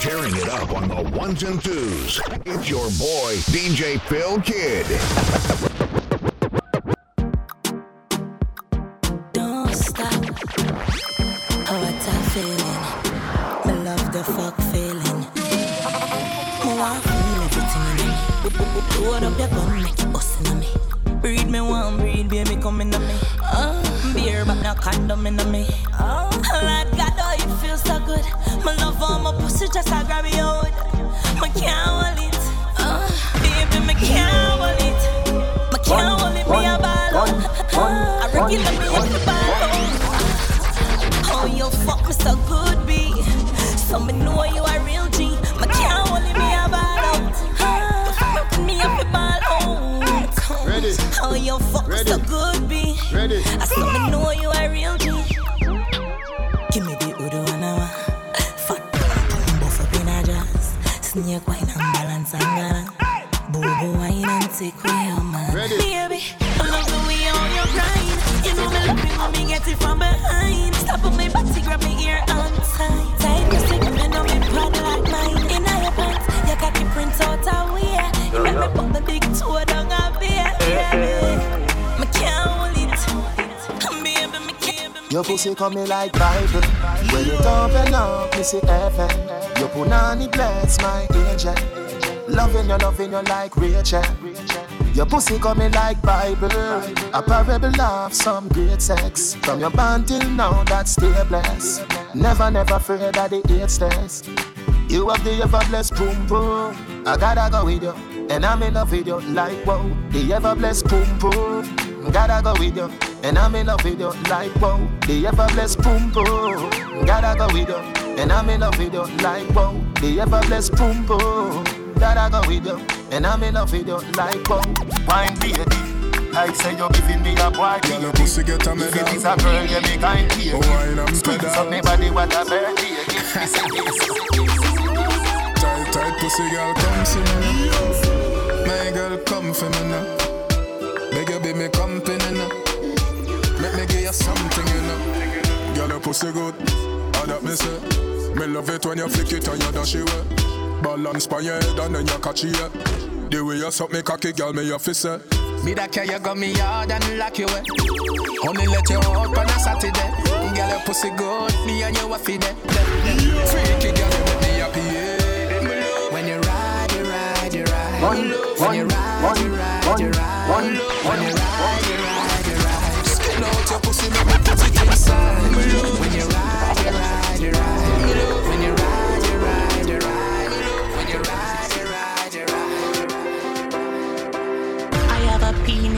Tearing it up on the ones and twos. It's your boy, DJ Phil Kidd. Don't stop. What a feeling. I love the fuck feeling. I feel everything in me. Load up your gun, make it bust in me. Breed me one, breed baby come in me. Uh, beer but no condom in me. Oh, My love on my pussy just a grab it out. My can't hold it. Uh, baby, me can't hold it. My can't hold it, me a ball. I regular me in the ball. Oh, you fuck me so good, Your pussy coming like Bible. When you open up, me see heaven. Your punani bless my angel. Loving you, loving you like Rachel. Your pussy coming like Bible. A parable of some great sex. From your band till now, that's still blessed. Never, never afraid of the eight stairs. You have the ever blessed boom boom. I gotta go with you, and I'm in with you like whoa. The ever blessed boom boom. Gotta go with you, and I'm in love with you like whoa. The ever blessed boom boom. Gotta go with you, and I'm in love with you like whoa. The ever blessed boom boom. Gotta go with you, and I'm in love with you like whoa. Wine baby. I say you're giving me a boy Girl, your pussy get a If medal. it is a girl, you me kind baby Oh, wine and Squeeze pedal. up me body, what a birthday Give me some Tight, tight pussy girl, come see me. My girl, come for me now. Beg you be me company now. Make me give you something, you know. Girl, your pussy good. All that me say. Me love it when you flick it and you dash it away. Balance by your head and then you catch it. The way you suck me cocky, girl, me your fist say. Me that care you got me hard and lock you away. Only let you out on a Saturday. Girl, your pussy good, me and you a feed it. Freaky girl, you make me happy. Yeah. When you ride, you ride, you ride. When you ride, you ride, you ride. When you ride, you ride, your pussy, make me put it inside. When you ride, you ride, you ride.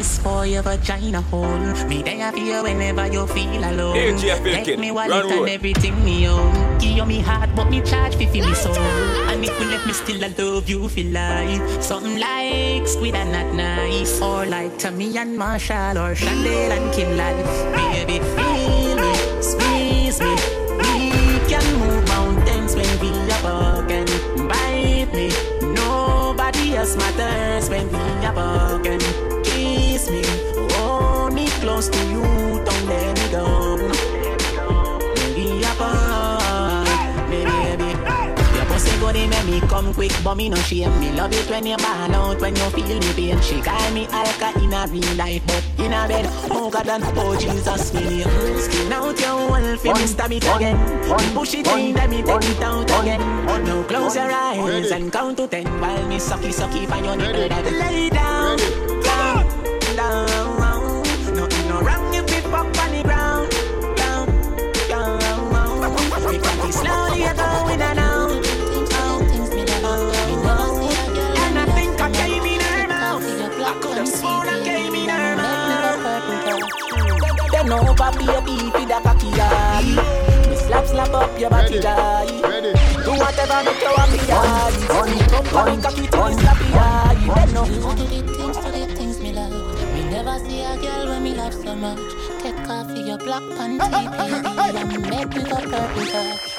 A penis for your vagina hole. Me there for you whenever you feel alone. Hey, Jeff Take Pilkin, me wallet run and road. everything me own. Give you me heart, but me charge for feel me soul. And if you let me still, I love you feel like something like squid and not nice, or like Tommy and Marshall, or Chandel and Kimlan. Baby, feel me, squeeze me. We can move mountains when we are walking. Bite me, nobody else matters when we are walking. Close to you, don't let me go. We are walking, baby. Your pussy good, it make me come quick, but me no shame. Me love it when you ball out, when you feel the pain. She call me Alka in a real life, but in a bed, oh God, and oh Jesus, me. Skin out your wall, fi me stab it again. Me push it in, then me take it out again. Now close your eyes Ready. and count to ten while me sucky sucky on your nipple. Lay down, down, down. Over baby, feed a cocky eye. Me slap slap up your body. Ready. Do whatever make you happy up on me cocky till me slappy eye. Then no. Do the things, do the things me love. Me never see a girl when me love so much. Take off your black panty, baby, and make me go purple touch.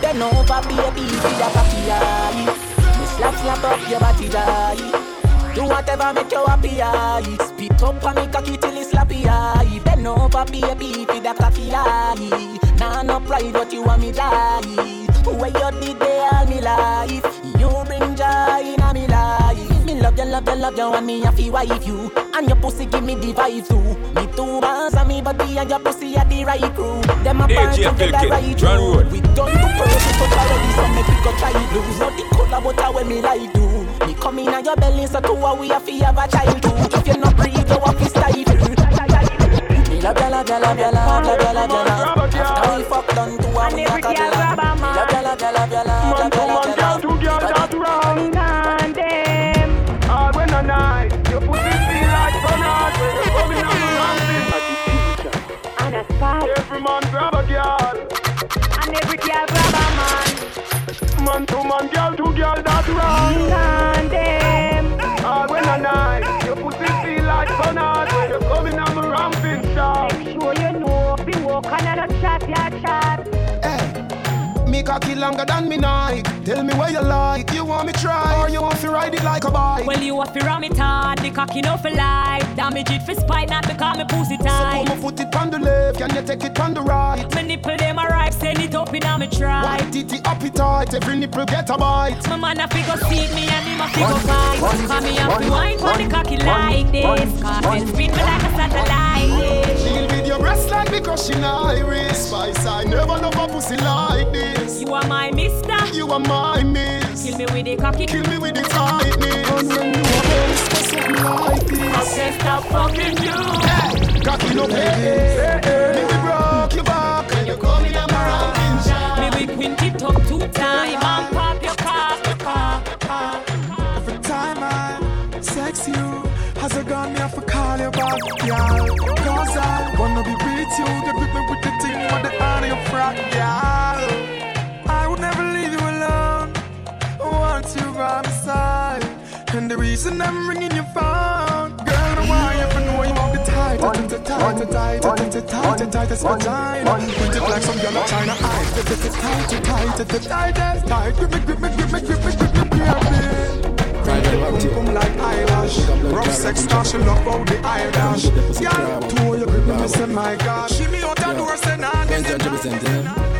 Then over baby, feed a cocky eye. Me slap slap up your body die. Do whatever make you happy, aye. Spit up on me cocky till it's sloppy, aye. Bend over, baby, for that cocky, aye. Nah, no pride, but you want me die. Where you did they all me life? You bring joy in me life. Me love you, love you, love you, and me a fi wife you. And your pussy give me the vibe too. Me two bars and me body and your pussy at the right crew. Them a band together right through. We done to purpose to follow this and make we go try it. Not the color, but how we me like do. Me come in your belly so two we a fi have a child too. If you're not breathe, you a fi stifle. Me love you, love you, love you, Man to man, girl to girl that run. On them. All when a night, your pussy feel like bananas when you coming on the ramping shop. Make sure you know. Be walking and a chat, ya chat. Hey, me cocky longer than me Nike. Tell me where you like. You want me try or you want to ride it like a bike? Well, you have to ram it hard, the cocky no for life. Damage it for spite, not because me pussy so tight. put my foot it on the left, can you take it on the right? Me nipple them a ripe, send it up in a me try. White titty appetite, every nipple get a bite. My man a figure seat me and him a figure fight. Cause me have to wine for the cocky like this. Cause it spin me like a satellite. She'll with your breast like me crushing iris. Spice, I never love a pussy like this. You are my mister. You are my miss. Kill me with the cocky. Kill me with the tightness. And when you are born, for something like I this. can't stop fucking you. Hey, cocky no hey, hey, Me we broke your back when you come in a ramping shot. Me we quint it up two time and pop your cock, your cock, your cock. Every time I sex you, has a gun me have to call you back, girl. And the reason I'm ringing your phone, girl, I want you to know you want the tight, tight, tight, tight, tight, tight, tight, tightest vagina. Put it like some girl of China. I tight, tight, tight, tight, tightest tight. Grip me, grip me, grip me, grip me, grip me, grip me. Cry boom, boom like eyelash. Rough sex star, she love all the eyelash. Girl, two you grip me, say my God. She out the door, say nah, this is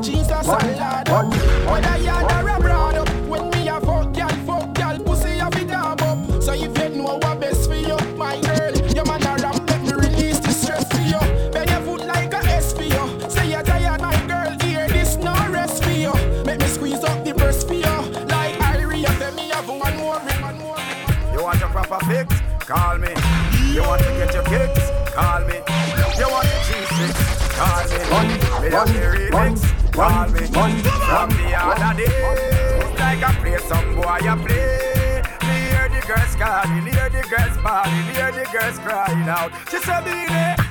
see I Jesus and lad up. Whether you are a broad up, when me a fuck, girl, fuck, girl, pussy a fi dab up. So if you know what best for you, my girl, your man a rap, let me release the stress for you. Bend your foot like a S for you. Say you're tired, my girl, hear this, no rest for you. Make me squeeze up the breast for you. Like Irie, tell me have one more, one more. You want your proper fix? Call me. You want to get your kicks? Call me. You want the G6? Call me. Me have the remix? Call me. From the day, it's like I play some boy I play. Me hear the girls calling, hear the girls bawling, hear the girls crying out. She said, "Be there."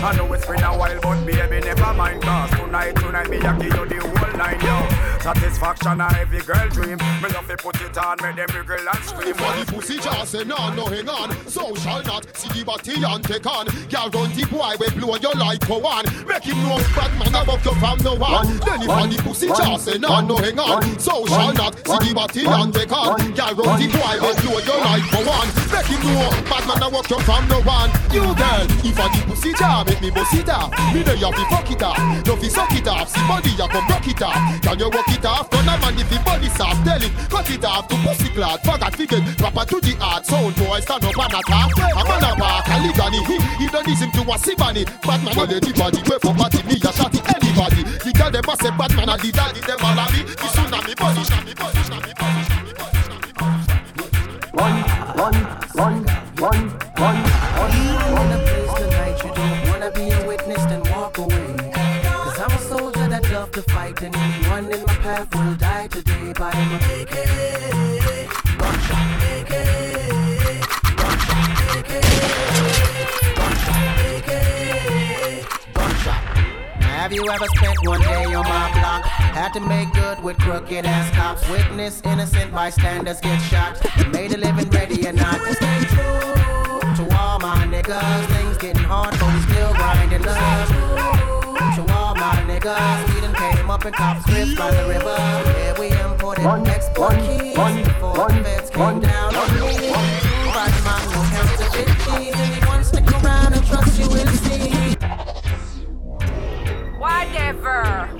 I know it's been a while, but baby, never mind. Cause tonight, tonight, me a give you the whole nine, yo. Satisfaction a every girl dream. Me love to put it on, make them girl and scream. For the pussy just say no, no hang on. So shall not see the body and take on. Girl, run the boy we blow your light for one. Make him know bad man above you from no one. Then if on the pussy just say no, no hang on. So shall not see the body and take on. Girl, run the boy we blow your light for one. Make him know bad man above you from no one. You girl, if on the pussy jar make me bust it off. Me know you fi fuck it off. No fi suck it off. See body you come rock it off. Can you walk it off? Turn a man if he body soft. Tell him cut it off to pussy clad. Forgot figure proper to the heart. Sound boy stand up and attack. A man a bark a ligani. He he don't listen to a sibani. Bad man on anybody. Wait for party me a shot it anybody. The girl them a say bad man a the daddy them all a me. The tsunami body tsunami body tsunami body tsunami body tsunami body. One, one, one, one, one, one. In a place tonight you don't wanna be a witness, then walk away. Cause I'm a soldier that love to fight, and anyone in my path will die today. But I'm AK, Have you ever spent one day on my block? Had to make good with crooked ass cops. Witness innocent bystanders get shot. Made a living ready or not to stay true to all my niggas. Things getting hard, but we still grinding love. To all my niggas, we done came up in cops grips by the river. Yeah, we imported export keys before the feds came down on me. But my no counterfeit keys. Anyone stick around and trust you will see. Whatever.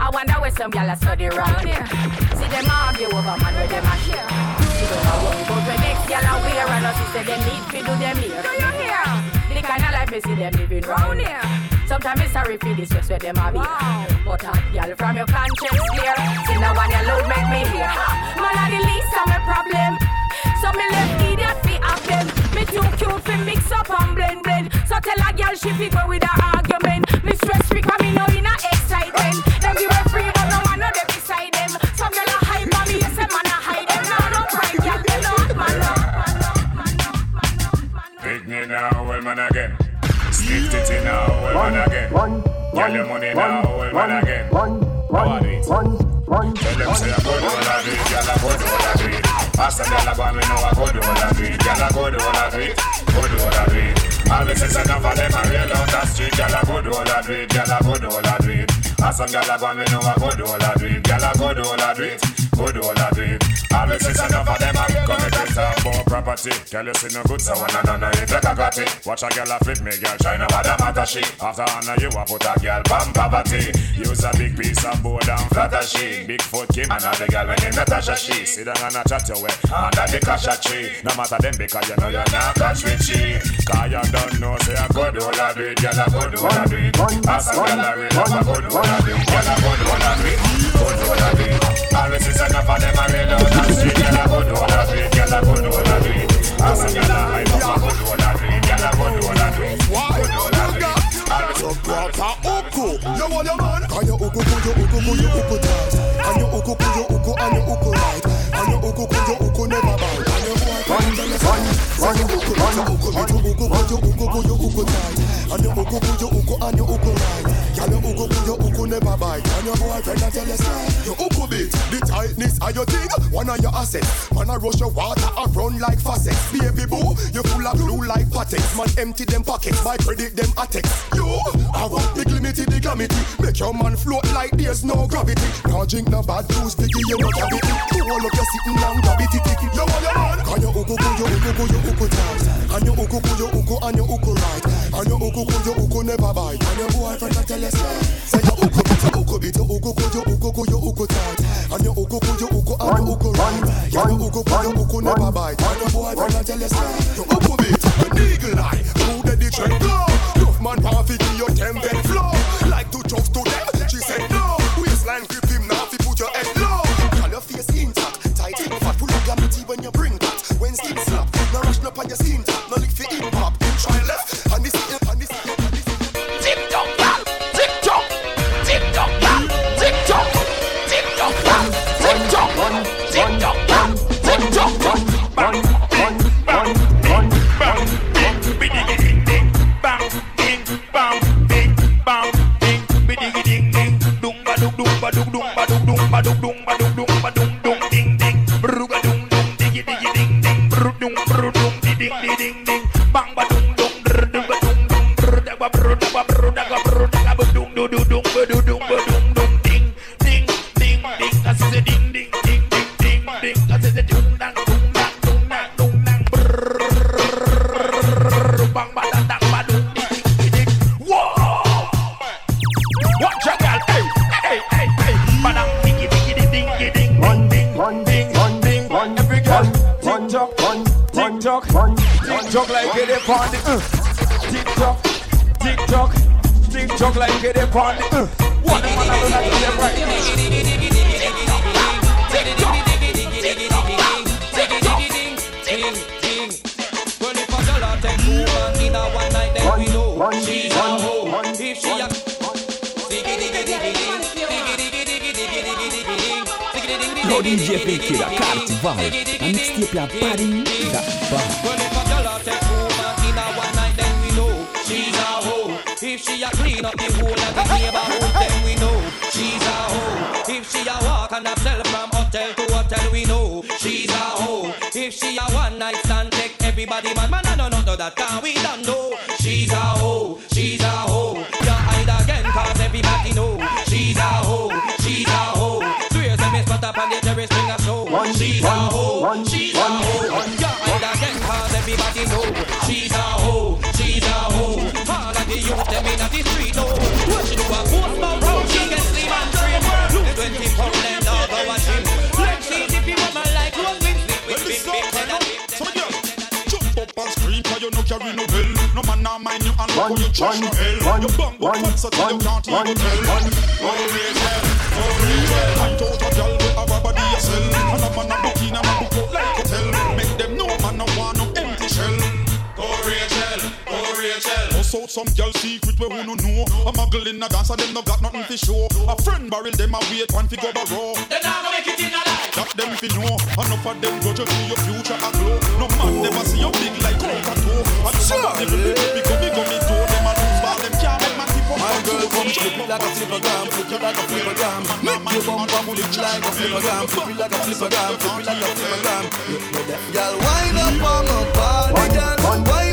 I wonder where some gyal are study round here. See them argue over man where them a share. See them a worry about the next gyal a wear and us say them need to do them here. Do you hear? The kind of life me see them living round here. Sometimes it's sorry for this just where them a be. But a gyal from your conscience clear. See now one your load make me hear. Man a the least of my problem. So me left idiot fi have them. Me too cute fi mix up and blend blend. So tell a girl she fi go with her argument. Me stress free 'cause me know in a excitement. Them give her free but no man know they beside them. Some girl a hype on me, yes a man a hide them. No no cry, girl, them no man no. Pick me now, well man again. Split it in now, well man again. Get your money now, well man again. How are it? Tell them say I go do all of it, girl I go do all of it. Ask them girl I and me know I go do all of it, girl I go do all of it, go do all of it. All the sisters enough of them a real on the street, girl I go do all of it, girl I go do all of it. Ask some girl I go and me know I go do all of it, girl I go do all of it, go do all it. All the sisters enough of them a come and get up property. Girl you see no good, so one and none it like a it. Watch a girl a flip me, girl try no bother matter she. After honor you a put a girl bam poverty. Use a big piece of board and flatter she. Big foot Kim and the girl when in Natasha she. Sit down and a chat your way under the casha tree. No matter them because you know you're not catch with she. Cause you don't know say a good all of it, girl a good all of it. As a girl a real a good all of it, girl a good of it, good of it. Always of them a real on the street, girl a good it, girl a good of it. As a girl a hype up a a good uku, you want your man? Can you uku, uku, uku, uku, you uku tight? And you uku, uku, you uku, and you uku right? And you you never bite? And you run, run, run, you uku, run, uku, uku, uku, uku, you uku, uku, you uku tight? And you uku, you and you? Can you uku, uku, you uku never bite? And your boyfriend a tell you say you uku bit. The tightness of your thing, one of your assets. Man a rush your water, a run like faucets. Baby boo, you full of glue like patex. Man empty them pockets, my credit them attacks. You, I want big limited the glamity. Make your man float like there's no gravity. Now drink no bad juice, sticky you no cavity. Roll up your sitting down, gravity ticky. You want your man? Can you uku, you uku, you uku tight? And you uku uku, you uku, and you uku right? And you uku uku, you uku never bite. And your boyfriend a tell you Say your uko bit, your uko bit, your go, your uko go, your uko tight. And your uko go, your uko and your uko right. Yeah, never bite. And your boy gonna tell you say, eagle eye, who the dish and go. Tough man, half it, your temper. Everybody man, man, I don't know that can we don't know she's a hoe, she's a hoe. You hide again, cause everybody know she's a hoe, she's a hoe. Swears a miss, but up on the bring a show. She's a hoe, can't mind you and you trash no hell? You bum but one such you can't even tell. Oh, raise hell, oh. I told a girl to have a body yourself. And a man a bikini, man a coat like Bust out some girl secret where we no know. A muggle in a dance and them no got nothing to show. A friend barrel them a wait one fi go barrow They not gonna make it in alive That them fi know. Enough of them grudge you see your future a glow No man never see you big like coca toe And some of them big big go big go me toe. Them a lose ball them can't make my tip up My girl come flip it like a flipper gram, flip it like a flipper gram. Make your bumper flip like a flipper gram, flip it like a flipper gram, flip it like a flipper gram. Girl, wind up on my body, girl,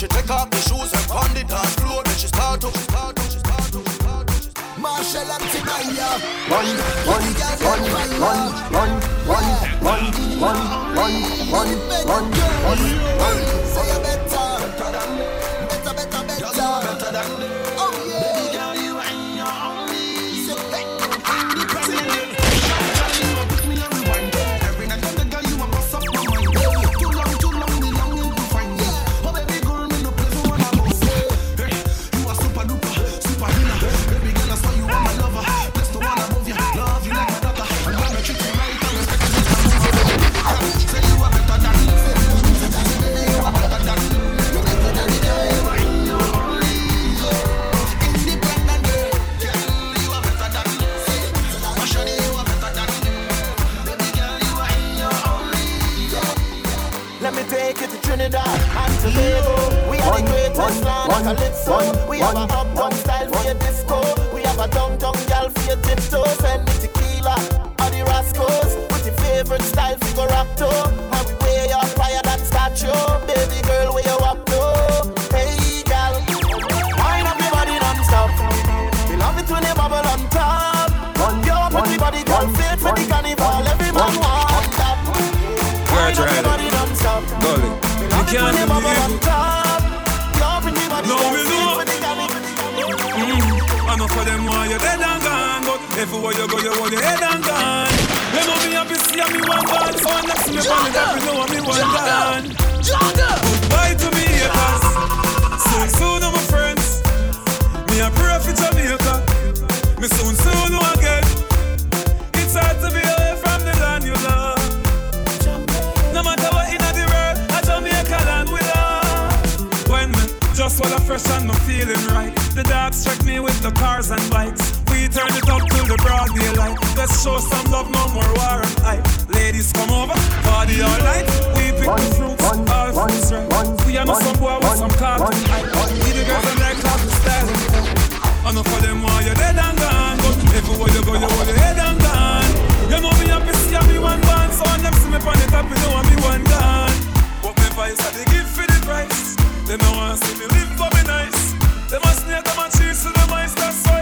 She take off the shoes and pound it on the floor. Then she start up, she start she start she start. Marshall and Timaya. One, one, one, one, one, one, one, one, one, one, one, one. Say you better, of calypso. We have a uptown style for your disco. We have a downtown gal for your tiptoe. Send me tequila or the Rascals. With your favorite style for go rock to. And we wear your fire than statue. Baby girl, where you up to? Hey gal, wind up your body non-stop. We love it when you bubble on top. Your pretty body girl fit for the carnival. Every man want that. Wind up your body non-stop. Gully. You can't Morena. Fresh and no feeling right, the dogs check me with the cars and bikes. We turn it up till the broad daylight. Let's show some love, no more war and hype. Ladies come over, party all night. We pick the fruits, all fruits right. We are not some boy with some cartoon hype. We the girls and their cartoon style. Enough of them want you're dead and gone, but everywhere you go, you want your head and gone. You know me happy see me one band, so when them see me on the top, you know I'm me one gone. But me vice I they give for the price. They no want see me live nice. They must snake them and cheese to the mice. That's why,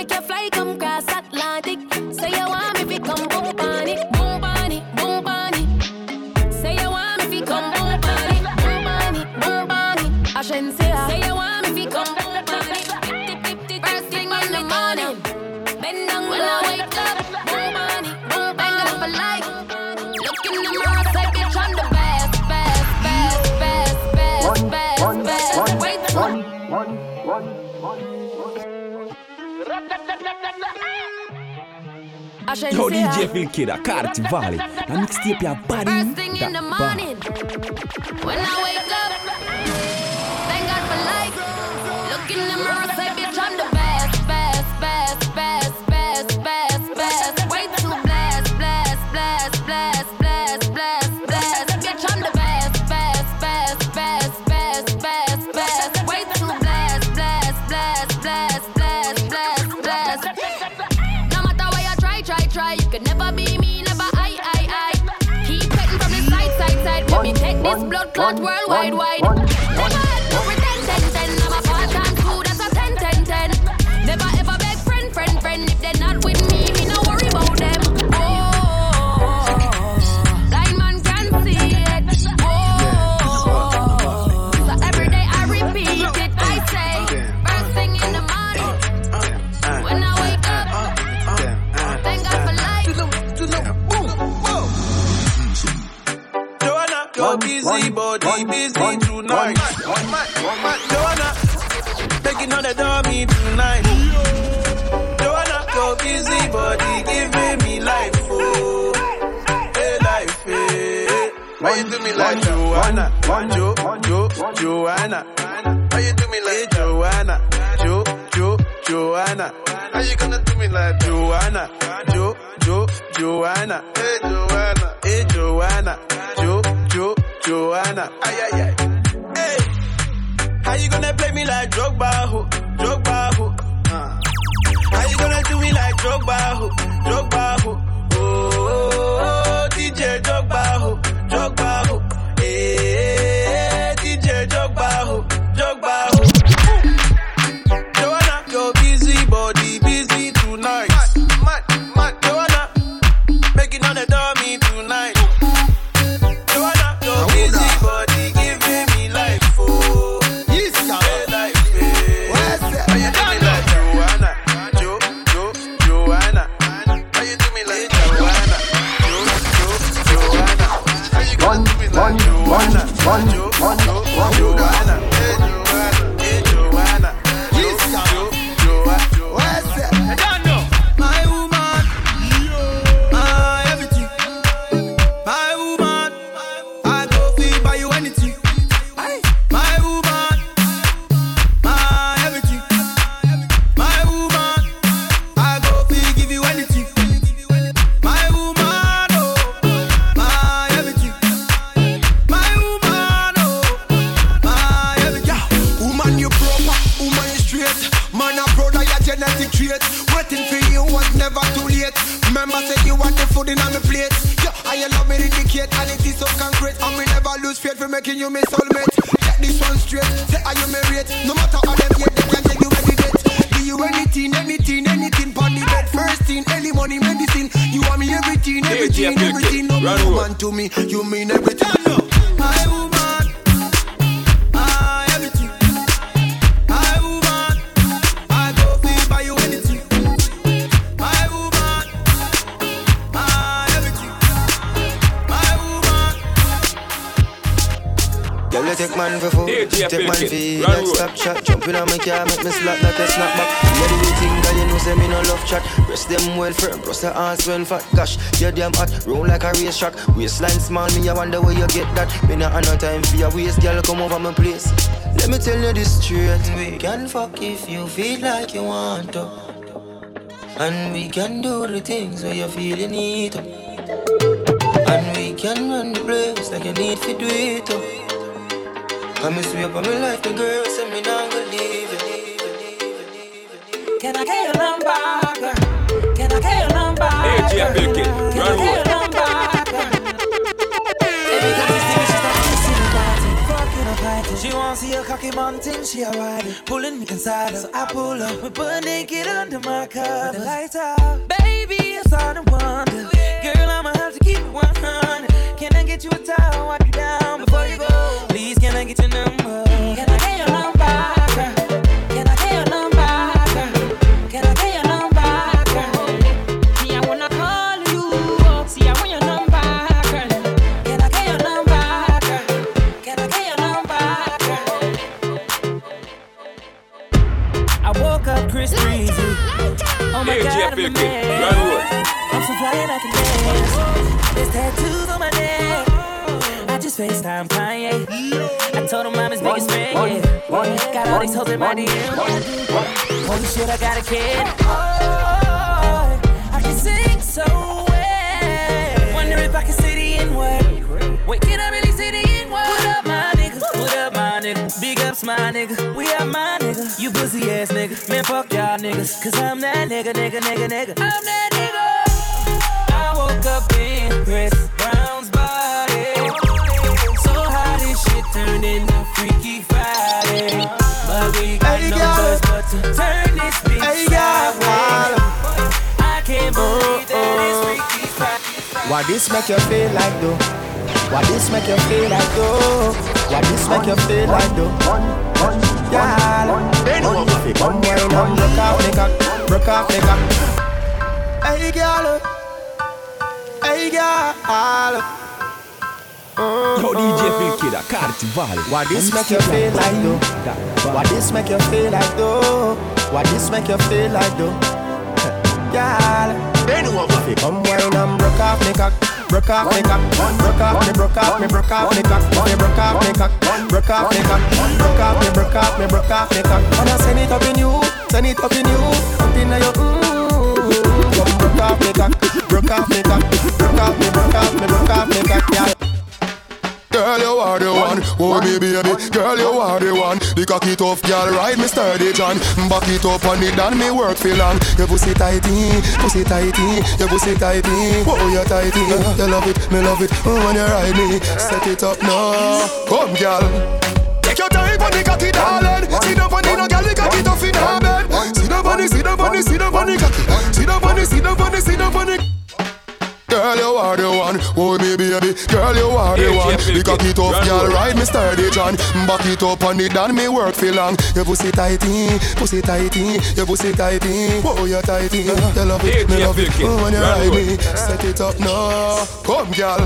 make you fly, come cross. Yo DJ Filkira, Kart Valley, la mixtape a body. First thing in the morning, out worldwide, wide. they done me tonight. Don't knock your busy body, giving me life, oh. Hey, life, hey. Why you do me like Joanna? Jo, Jo, Joanna. Why you do me like Joanna? Jo, Jo, Joanna. How you gonna do me like Joanna? Jo, Jo, Joanna. Hey, Joanna. Hey, Joanna. Jo, Jo, Joanna. Ay, ay, ay. How you gonna play me like Drogba, Who? Drogba, ho? Uh. How you gonna do me like Drogba, ho? Drogba, ho? Oh oh, oh, oh, oh, DJ Drogba, ho? Drogba. Take my V, like stop chat. Jump in on my car, make me slap that a snap back. Yeah, do you think that you know say me no love chat? Rest them well firm, plus the arms when fat. Gosh, Yeah, damn hot, roll like a racetrack. Waistline small, me I wonder where you get that. Me not have no time for your waist, girl, come over my place. Let me tell you this straight. We can fuck if you feel like you want to. And we can do the things where you feel you need to. And we can run the place like you need to do it. To. When me sweep on my life, the girl send me down, go leave. Can I get your number? Can I get your number? Hey, G.I. Bilkin, run away. She wants to see a cocky mountain, she a riding Pulling me inside her, so I pull up We put naked under my cover With the lights out Baby, it's starting to wonder Girl, I'ma have to keep it 100 Can I get you a towel, wipe you down Before you go please can I get your number? Can I get your number? Girl? Can I get your number? Girl? Can I get your number? Girl? See, I wanna call you. See, I want your number. Girl. Can I get your number? Girl? Can I get your number? Girl? I woke up Chris Breezy. Oh my God, I'm. I'm so fly and I can dance. There's tattoos on my neck just FaceTime Kanye. I told him I'm his biggest fan, yeah. Got all these hoes in my DM. Holy shit, I got a kid. Oh, I can sing so well. Wonder if I can see the N-word. Wait, can I really see the N-word? What up, my niggas? What up, my nigga? Big ups, my nigga. We up, my nigga. You pussy ass nigga. Man, fuck y'all niggas. Cause I'm that nigga, nigga, nigga, nigga. I'm that nigga. I woke up in Chris Brown's in the freaky Friday. But we got hey, no choice but to turn this bitch hey, sideways. I can't oh, believe that oh. it's freaky Friday. Why this make you feel like though? Why this make you feel like though? Why this make you feel like though? Hey, girl, hey, girl Yo, DJ Bill Carnival. What this make you feel like though? What this make you feel like though? What this make you feel like though? Girl, they know anyone want it? Come wine and broke off me cock. Broke off me cock, broke off me, broke off me, broke off me cock, me broke off me cock, broke off me cock, broke off me, broke off me, broke off me cock. Wanna send it up in you, send it up in you, up in your mm. Broke off me cock, broke off me cock, broke off me, broke off me, broke off me cock, girl. Girl, you are the one. Oh, baby, baby. Girl, you are the one. The cocky tough girl, ride me sturdy, John. Back it up on it and me work for long. Your pussy tighty, pussy tighty, your pussy tighty. Oh, you're tighty. You love it, me love it. Oh, when you ride me, set it up now. Come, girl. Take your time on the cocky, darling. See the funny, no girl, the cocky tough in her bed. See the funny, see the funny, see the funny cocky. See the funny, see the funny, see the funny. Girl, you are the one. Oh, me baby. Girl, you are the one. The cocky tough girl, ride me sturdy John. Back it up on it and me work for long. Your pussy tighty, pussy tighty, your pussy tighty. Oh, you tighty. You love it, me love it. Oh, when you ride me, set it up now. Come, girl.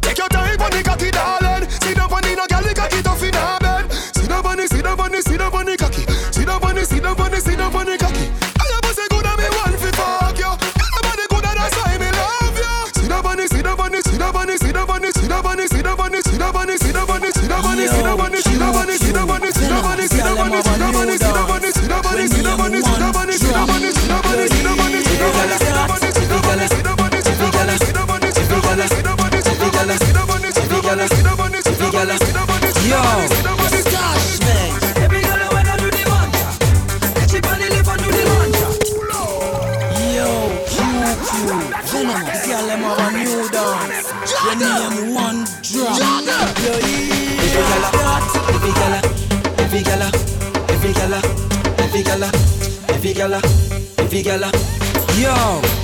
Take your time on the cocky, darling. Sit up on the no girl, the cocky tough in her bed. Sit on the, sit up on the, sit up on the cocky. Sit on the, sit up on the, sit up on the cocky. she love on things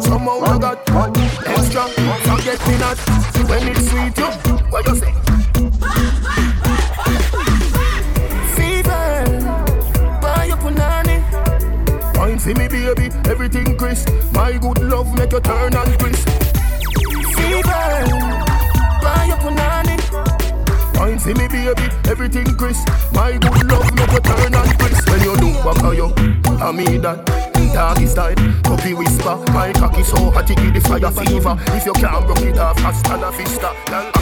Somehow you got extra. Forget me not when it's sweet. You, what you say? Fever, buy your punani. Wine see me baby, everything crisp. My good love make you turn and crisp. Fever, buy your punani. Wine see me baby, everything crisp. My good love make you turn and crisp. When you do what are you? I mean that. Doggy style, whisper. My cocky so hot it give the fire fever. If you can't broke it off, hasta la vista. Girl,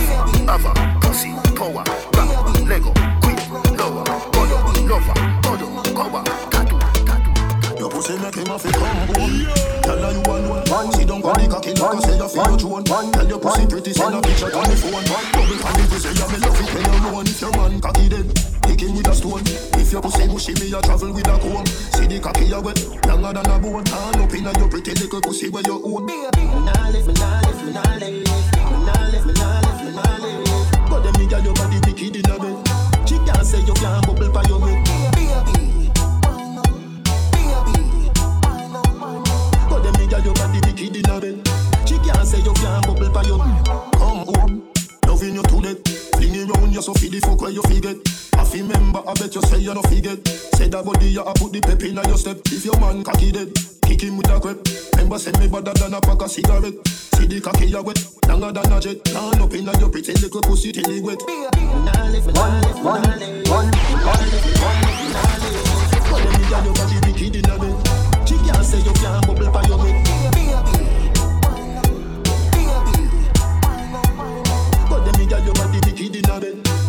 ava, pussy, power, back, lego, quick, lower, godo, lover, godo, cover, tattoo, tattoo. Your pussy make him a fi come home. Tell her you alone. Sit down on the cocky like say you feel your drone. Tell your pussy pretty, send a picture on the phone. Double on the If your pussy mushy, me a travel with a comb. See the cocky a wet, longer than a bone. Turn up inna your pretty little pussy where you own. Baby, me nah live, me nah live, me nah live, me nah live, me nah live, me nah live. But them got your body wicked inna bed. She can't say you can't bubble for your head. Baby. But them nigga your body wicked in bed. She can't say you can't bubble for you. Come home, loving you to death. Fling it round you so feel the fuck where you forget. I feel remember, I bet you say you no forget. Say that body you a put the pep in your step. If your man cocky dead, kick him with a grip. Remember send me better than a pack of cigarette. See the cocky you wet, longer than a jet. Turn up in your pretty little pussy till it wet. Body wicked in a bed. She can't say you body wicked in a bed.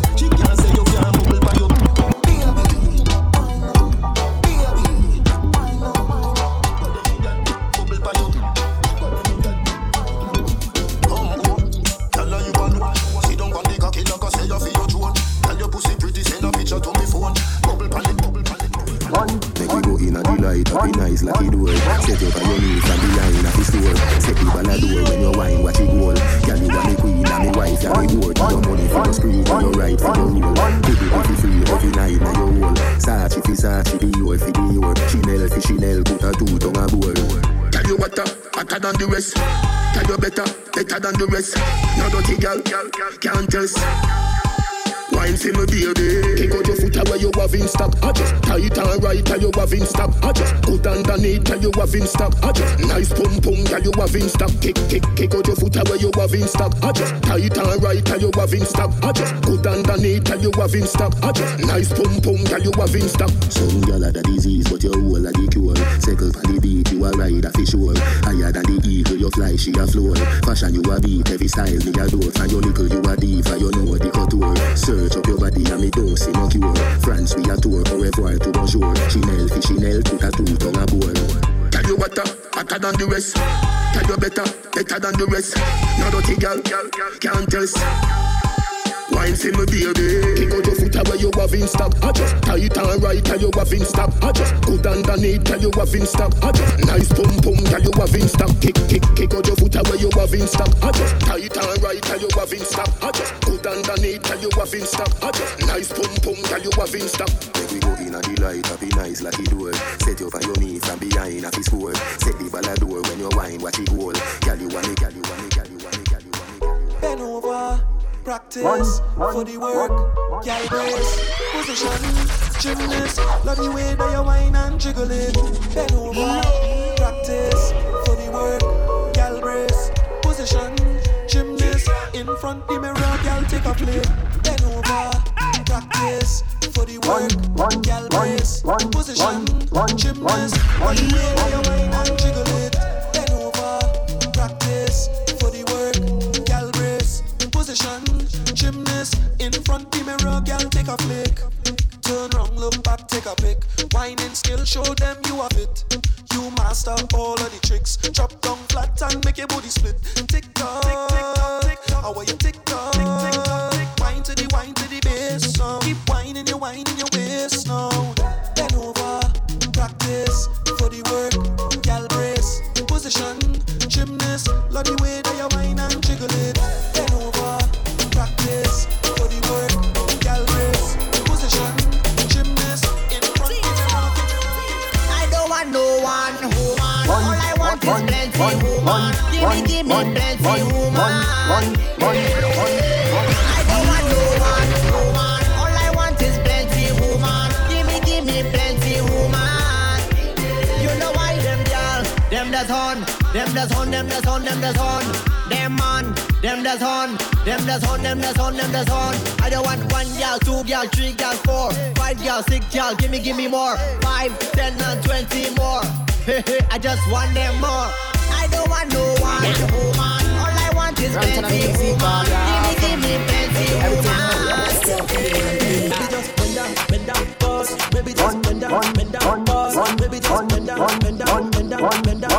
Can't have in stock I just tight and right and you have in stock I just good underneath and you have in stock I just nice pum pum and you have in Kick kick kick out your foot away you have in stock I just tight and right and you have in stock I just good underneath and you have in stock I just nice pum pum and you have in Some girl had a disease, but your whole a the cure. Circle on the beat, you a ride a fish hole. Higher than the eagle, you fly, she a floor. Fashion you a beat, every style me a door. From your little you a diva, you know what the couture. Search up your body and me don't see no cure. France we a tour, au revoir to bonjour. Chanel fi Chanel, put a two tongue a bowl. Tell you what, uh, hotter than the rest. Tell you better, better than the rest. No dirty girl, can't test. Wine for me baby. Kick out your foot away you have in stock I just tight and right and you have in stock I just good underneath and you have in stock I just nice pum pum and you have in stock Kick kick kick out your foot away you have in stock I just tight and right and you have in stock I just good underneath and you have in stock I just nice pum pum and you have in stock we go in a delight, happy nice like it door. Set you on your knee from behind of his score. Set the ball a door when you wine, watch it roll. Girl you want me, girl you want me, girl you want me, girl you practice for the work. Girl brace, position, gymnast. Love the way that you whine and jiggle it. Bend over, practice for the work. Girl brace, position, gymnast. In front the mirror, girl take a play. Bend over, practice for the work. Girl brace, position, gymnast. Love the way you whine and jiggle it. Gymnast. In front the mirror, girl take a flick. Turn round, look back, take a pic. Whining skill, show them you have it. You master all of the tricks. Drop down flat and make your body split. Tick tock, tick tock, tick tock. How are you tick tock, tick tick tock, tick. Wine to the wine to the bass now. Keep whining, you whining your waist now. Bend over, practice for the work. Gal brace, position, gymnast. Love the way that you whine and jiggle it. Plenty woman. Give me, give me plenty woman. I want one. All I want is plenty woman. Give me, give me plenty woman. You know why them them them them them them them on, them them them on. I don't want one two three four, five six. Give me, give me more. Five, ten, and twenty more. I just want them more. I don't want no one, woman. All I want is plenty woman. Give me, give me plenty woman. Baby, just bend down, bend down, pause. Baby, just bend down, bend down, pause. Baby, just bend down, bend down, bend down, bend down,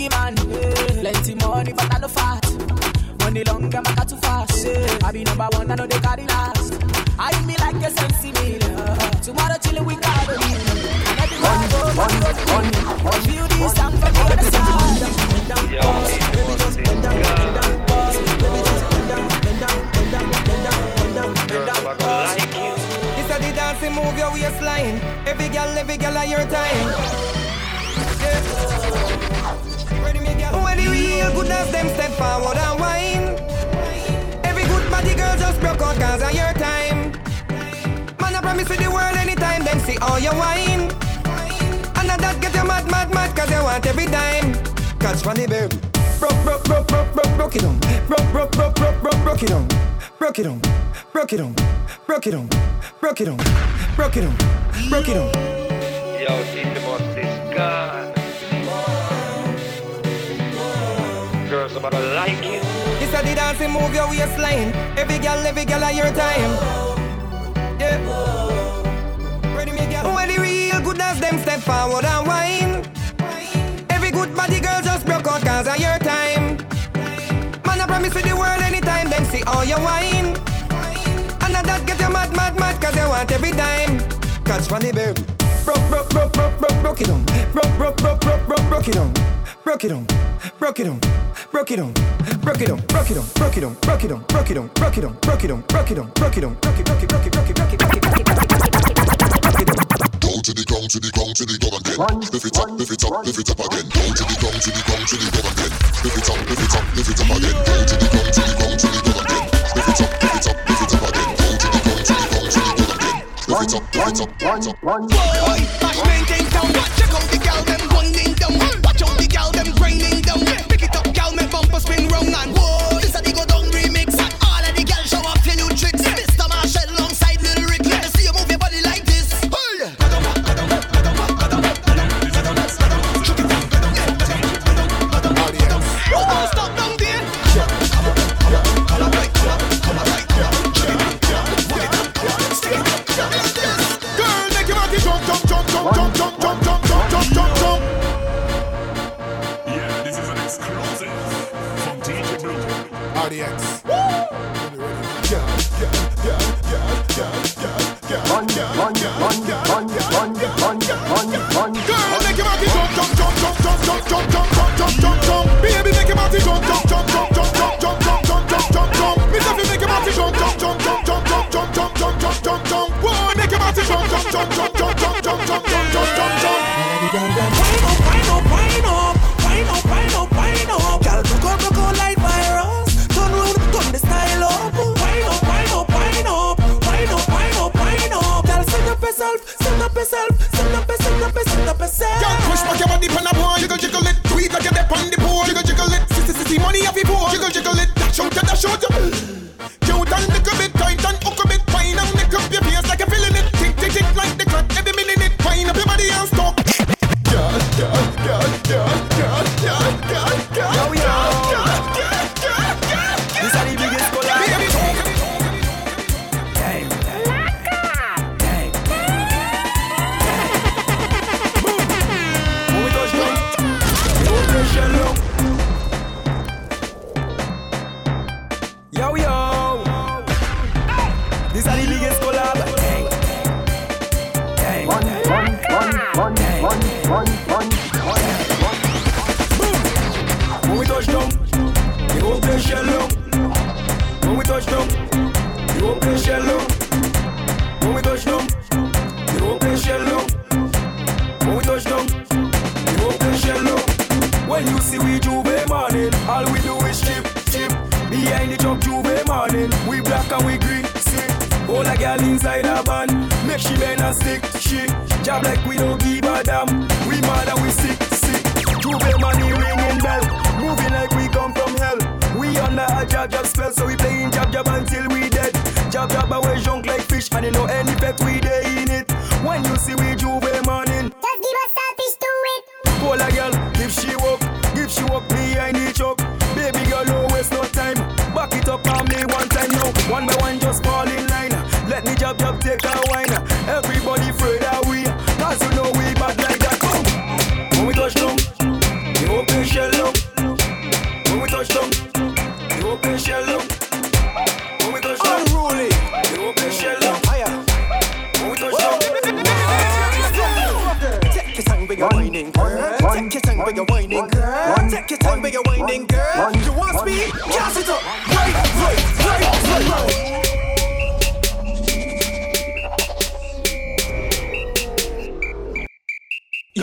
biggie man. Eh. Plenty money, but I no fat. Money long, I'm a too fast. Eh. I be number one, I know they carry last. I be like a sensi meal. Eh. Tomorrow chillin' with go, money go to me. Feel this song from the other side. Pause. Baby, just bend down, bend down. Baby, just bend down, bend down, bend down, bend down, bend down, bend down, pause. This a the dancing move your waistline. Every girl, every girl at your time. Real good as them step forward and wine. Every good body girl just broke out cause of your time. Man, I promise you the world anytime them see all your wine. And that get you mad, mad, mad cause you want every dime. Catch money, baby. Broke, broke, broke, broke, broke, broke it on. Broke, broke, broke, broke, broke, broke it on. Broke it on. Broke it on. Broke it on. Broke it on. Broke it on. Broke it on. Yo, Girls about to like it. This a the dancing move your waistline. Every girl, every girl at your time. Yeah. Ready me girl. When the real good as them step forward and wine. Every good body girl just broke out cause of your time. Man, I promise you the world anytime them see all your wine. And now that get you mad, mad, mad cause you want every dime. Catch money, baby. Broke, broke, broke, broke, broke, broke it on. Broke, broke, broke, broke, broke, broke it on. Broke it on. Broke it on. Broke it on. Broke it on. Broke it on. Broke it on. Broke it on. Broke it on. Broke it on. Broke it on. Broke it on. Broke it on. Broke it, broke it, broke it, broke it, broke it, broke it, broke it, broke it, broke it, it, it. Down to the ground, to the ground, to the ground again. Lift it up, lift it up, lift it up again. Down to the ground, to the ground, to the ground again. Lift it up, lift it up, lift it up again. Down to the ground, to the ground, to the ground again. Lift it up, lift it up, lift it up again. Down to the ground, to the ground, to the ground again. Lift it up, lift it up, lift it up. Boy, I maintain down. Check out the gal them winding down. Watch out the gal them grinding run, yeah, run, yeah, run, yeah. run, Girl, make your body jump, jump, jump, jump, jump, jump, jump, jump, jump, jump, jump, jump. Baby, make your body jump, jump, jump, jump, jump, jump, jump, jump, jump, jump, jump, jump. Miss Effie, make your body jump, jump, jump, jump, jump, jump, jump, jump, jump, jump, jump, jump. Boy, make your body jump, jump, jump, jump, jump, jump, jump, jump, jump, jump, jump, jump. Wine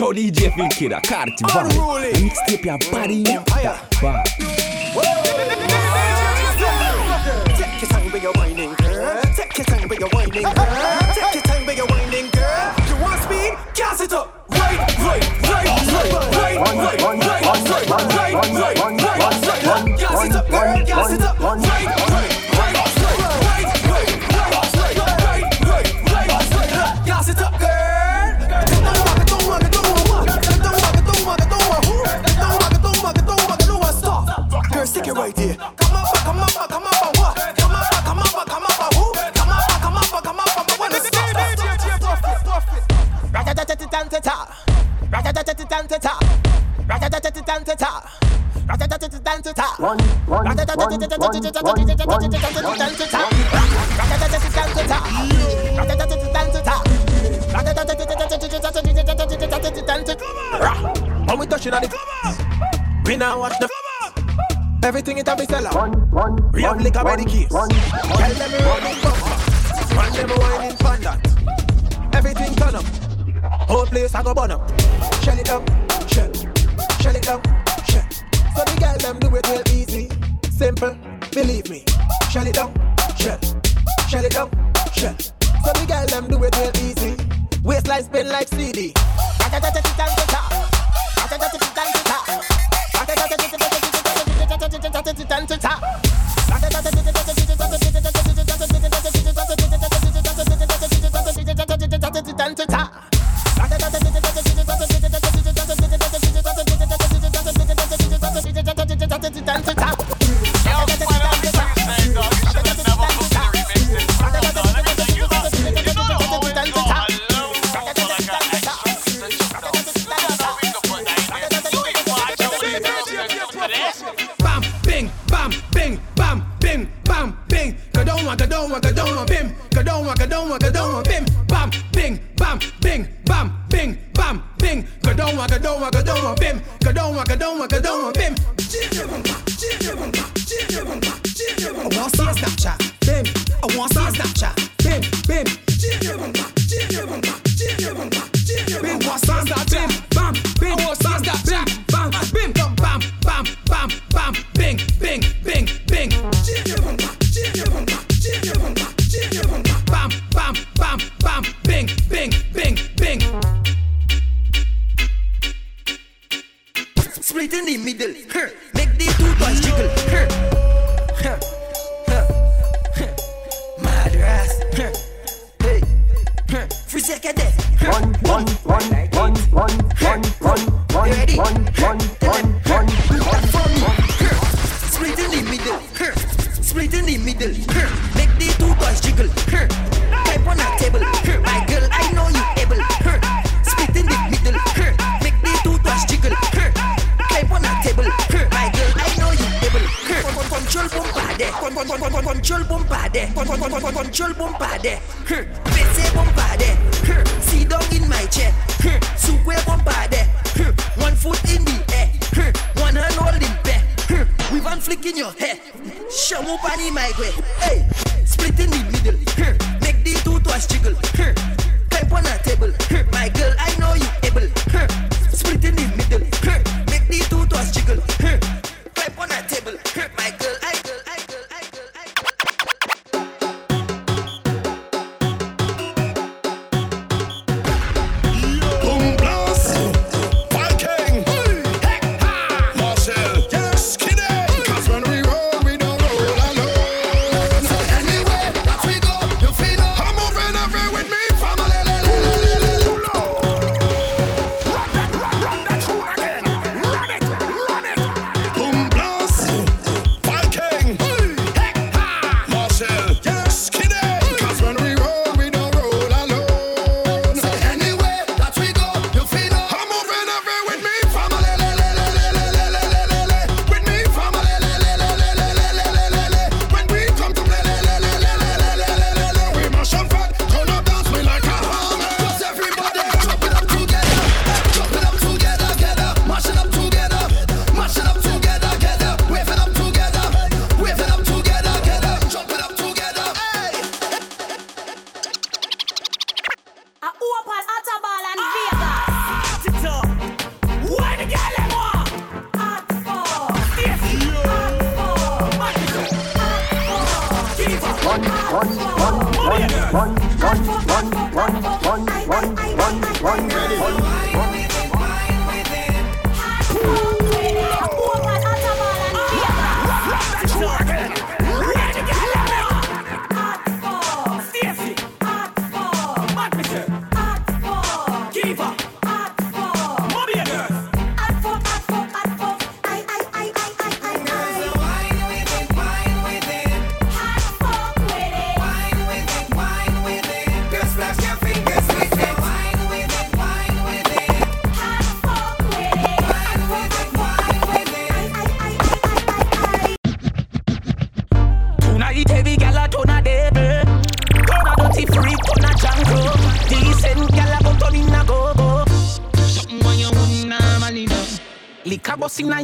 Yo, DJ Filkida, Carti, vai. Mixtape ya body empire. When we touching on the it, we now watch the everything it have sell out. We have liquor by the keys. Tell them we running bumper, man them whining fondant. Everything turn up, whole place I go burn up. Shell it up, shell, shell it up, shell. So the girl them do it real easy, simple believe me.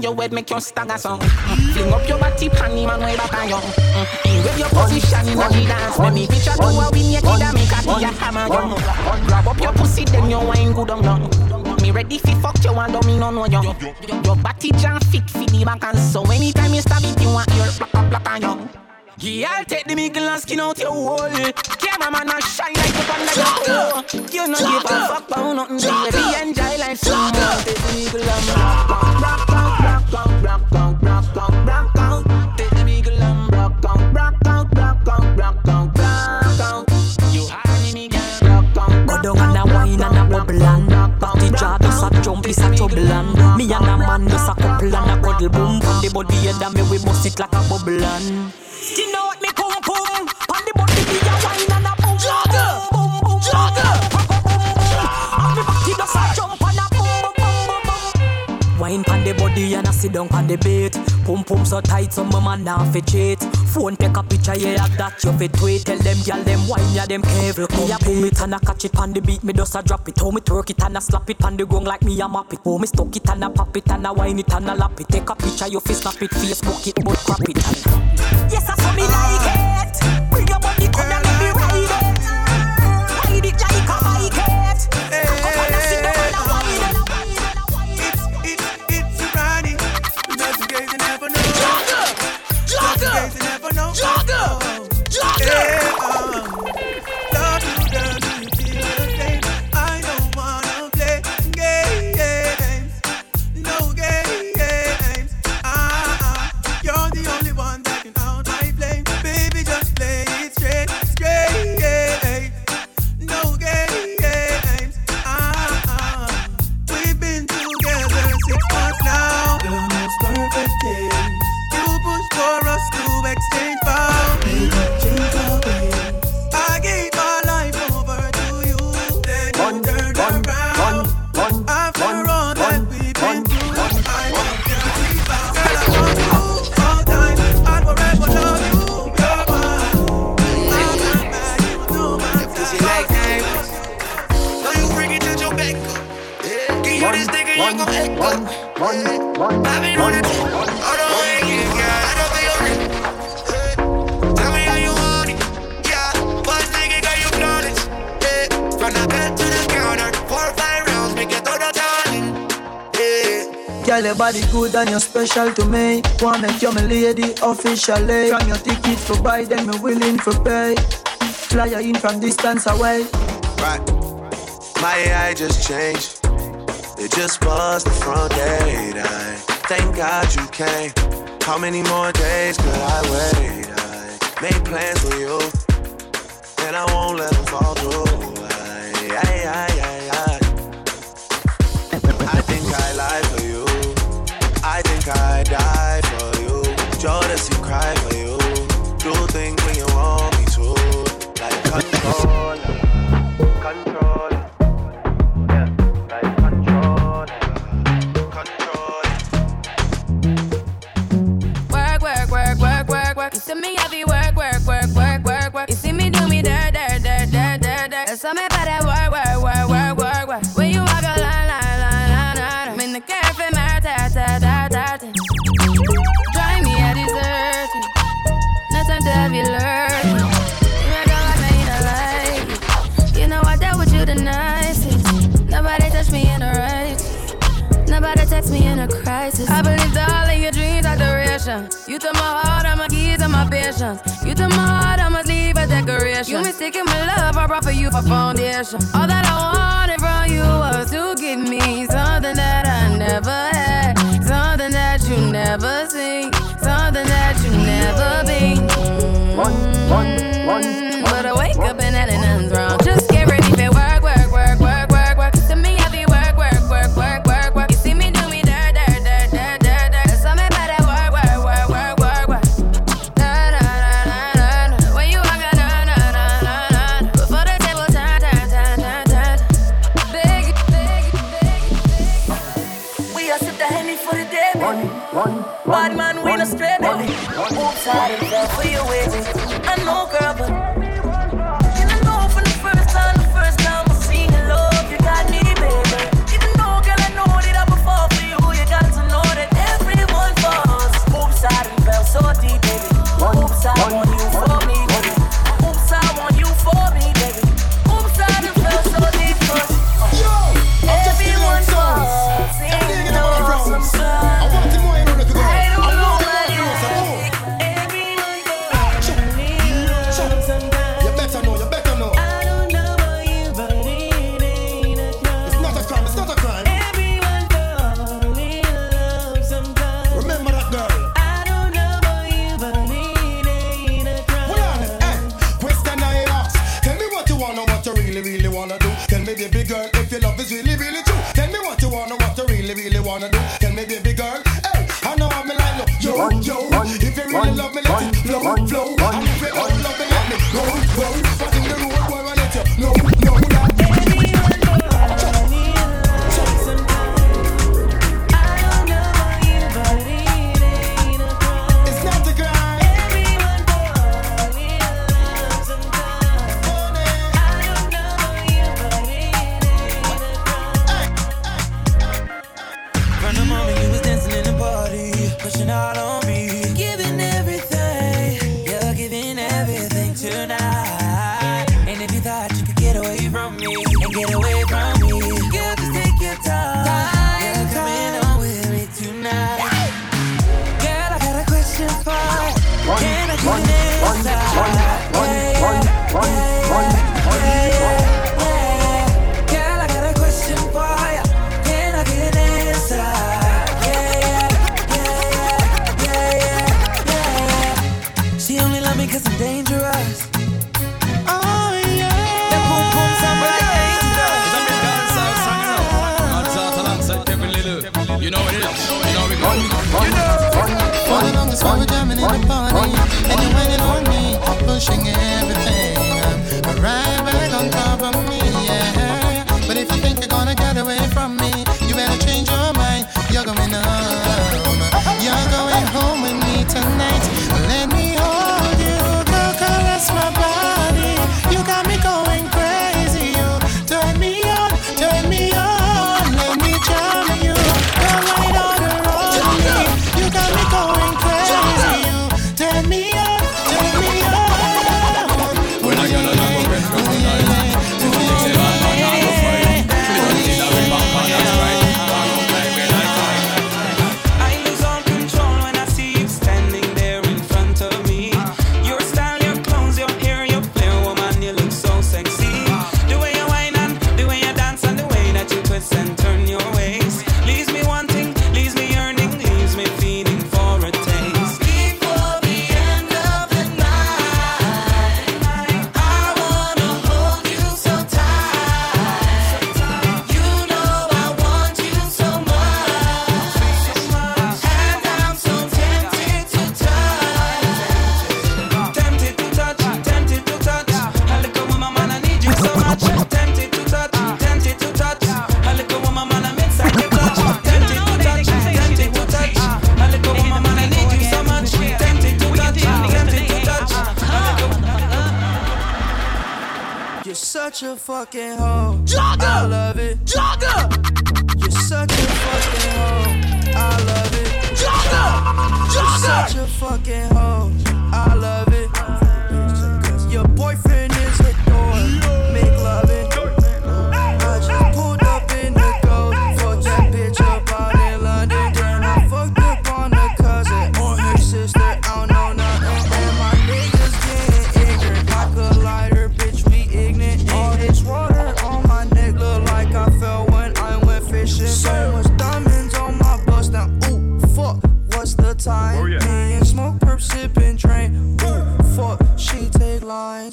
Your head make you stagger song Fling up your body pan man way back on you mm. Wave your position inna the dance Make me picture do a win naked and make a a hammer you Grab up your pussy then you wine good on you Me ready fi fuck you and don't me no know you Your body jam fit fi the back and so anytime you stab it you want your black up black on you yeah, I'll take the middle and skin out your hole. Cameraman a shine like the one that you You know give a fuck about nothing, baby. Enjoy life some more. Take the middle and rock out, rock cuddle boom From the body and me we bust it like a bubble and You know what me pum pum On the body me a wine and a boom Jogger, boom boom Jogger, On the body does a jump and a boom boom boom boom. Boom Wine pon the body and I sit down pon the bed. Pum pum so tight, so my man now fi cheat. Phone take a picture, yeah, like that you fi tweet. Tell them gyal them wine, yeah, them careful. Me a pull it and I catch it pon the beat, me just a drop it. How me twerk it and I slap it pon the ground like me a map it. How me stuck it and I pop it and I wine it and I lap it. Take a picture, you fi snap it, Facebook it, but crap it. And yes, I saw me like it. You good and you're special to me. Wanna make you my lady officially. From your ticket for buy, then me willing for pay. Fly you in from distance away. Right. My AI just changed. It just was the front gate. I thank God you came. How many more days could I wait? I made plans for you, and I won't let them fall through. I, I, I, I. You see me heavy You took my heart, I must leave a decoration. You mistaken my love, I brought for you for foundation. All that I wanted from you was to give me something that I never had, something that you never seen, something that you never been. Mm-hmm. But I wake up and that nothing's wrong. Just I know, girl, but. baby girl, if your love is really, really true. Tell me what you wanna, what you really, really wanna do. Tell me, baby girl, hey, I know I'm in line, yo, yo. If you really love me, let it flow, flow. And if you love me, let me go, go.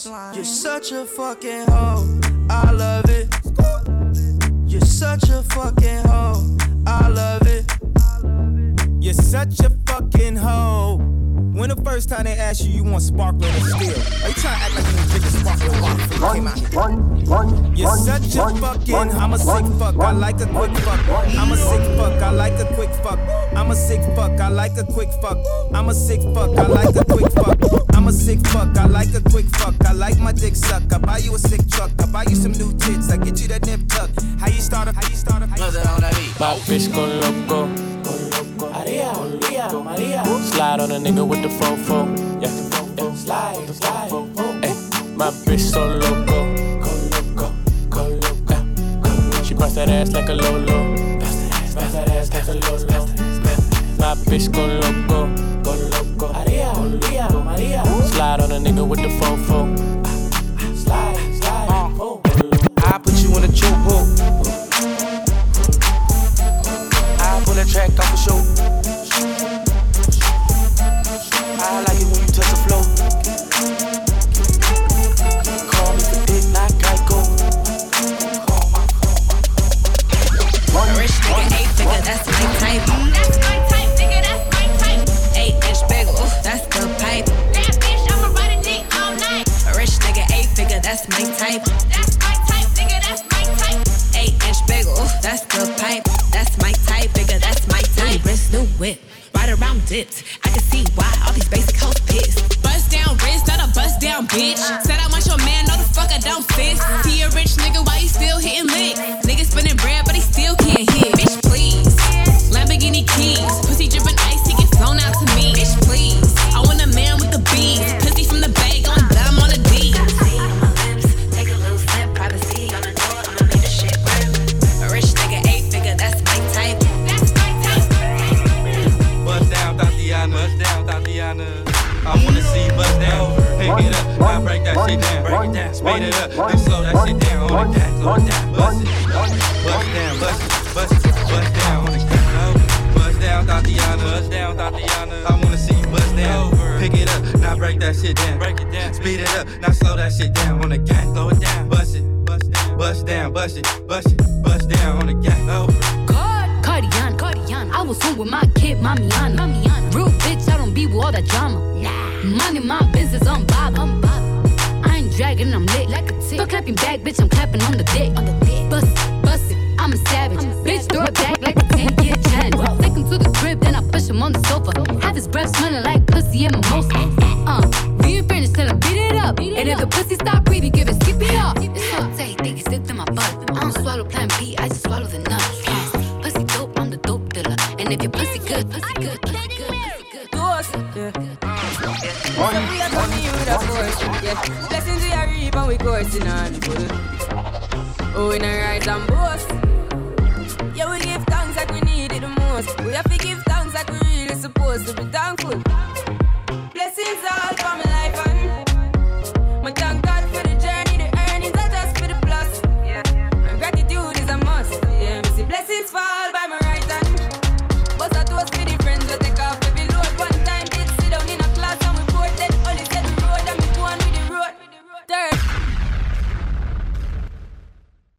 Decoration. You're such a fucking hoe. I love it. You're such a fucking hoe. I love it. You're such a fucking hoe. When the first time they asked you, you want sparkling or still? Are you trying to act like you drink a sparkling water before you came out here? You're such a fucking. I'm a sick fuck. I like a quick fuck. I'm a sick fuck. I like a quick fuck. I'm a sick fuck. I like a quick fuck. I'm a sick fuck. I like a quick fuck. I'm a sick fuck. I like a quick fuck. I like my dick suck. I buy you a sick truck. I buy you some new tits. I get you that nip tuck. How you start up? How you start up? How you start up? My bitch go loco. Maria, Maria, Maria. Slide on a nigga with the fofo. Yeah, yeah. slide, slide. Hey, eh, my bitch so loco. Go loco, go loco. She bust that ass like a lolo. Bust that ass like a lolo. My bitch go loco, go loco. Maria, Maria, Maria. Slide on a nigga with the fofo. Slide, slide. Oh. I put you in a chokehold. I pull that track off the show. That's my type. That's my type, nigga, that's my type. Eight inch bagel, that's the pipe. That's my type, nigga, that's my type. New wrist, new whip, ride around dipped. I can see why all these basic hoes pissed. Bust down wrist, not a bust down bitch. Uh-huh. Said I want your man, no the fuck I don't fit. See uh-huh. a rich nigga,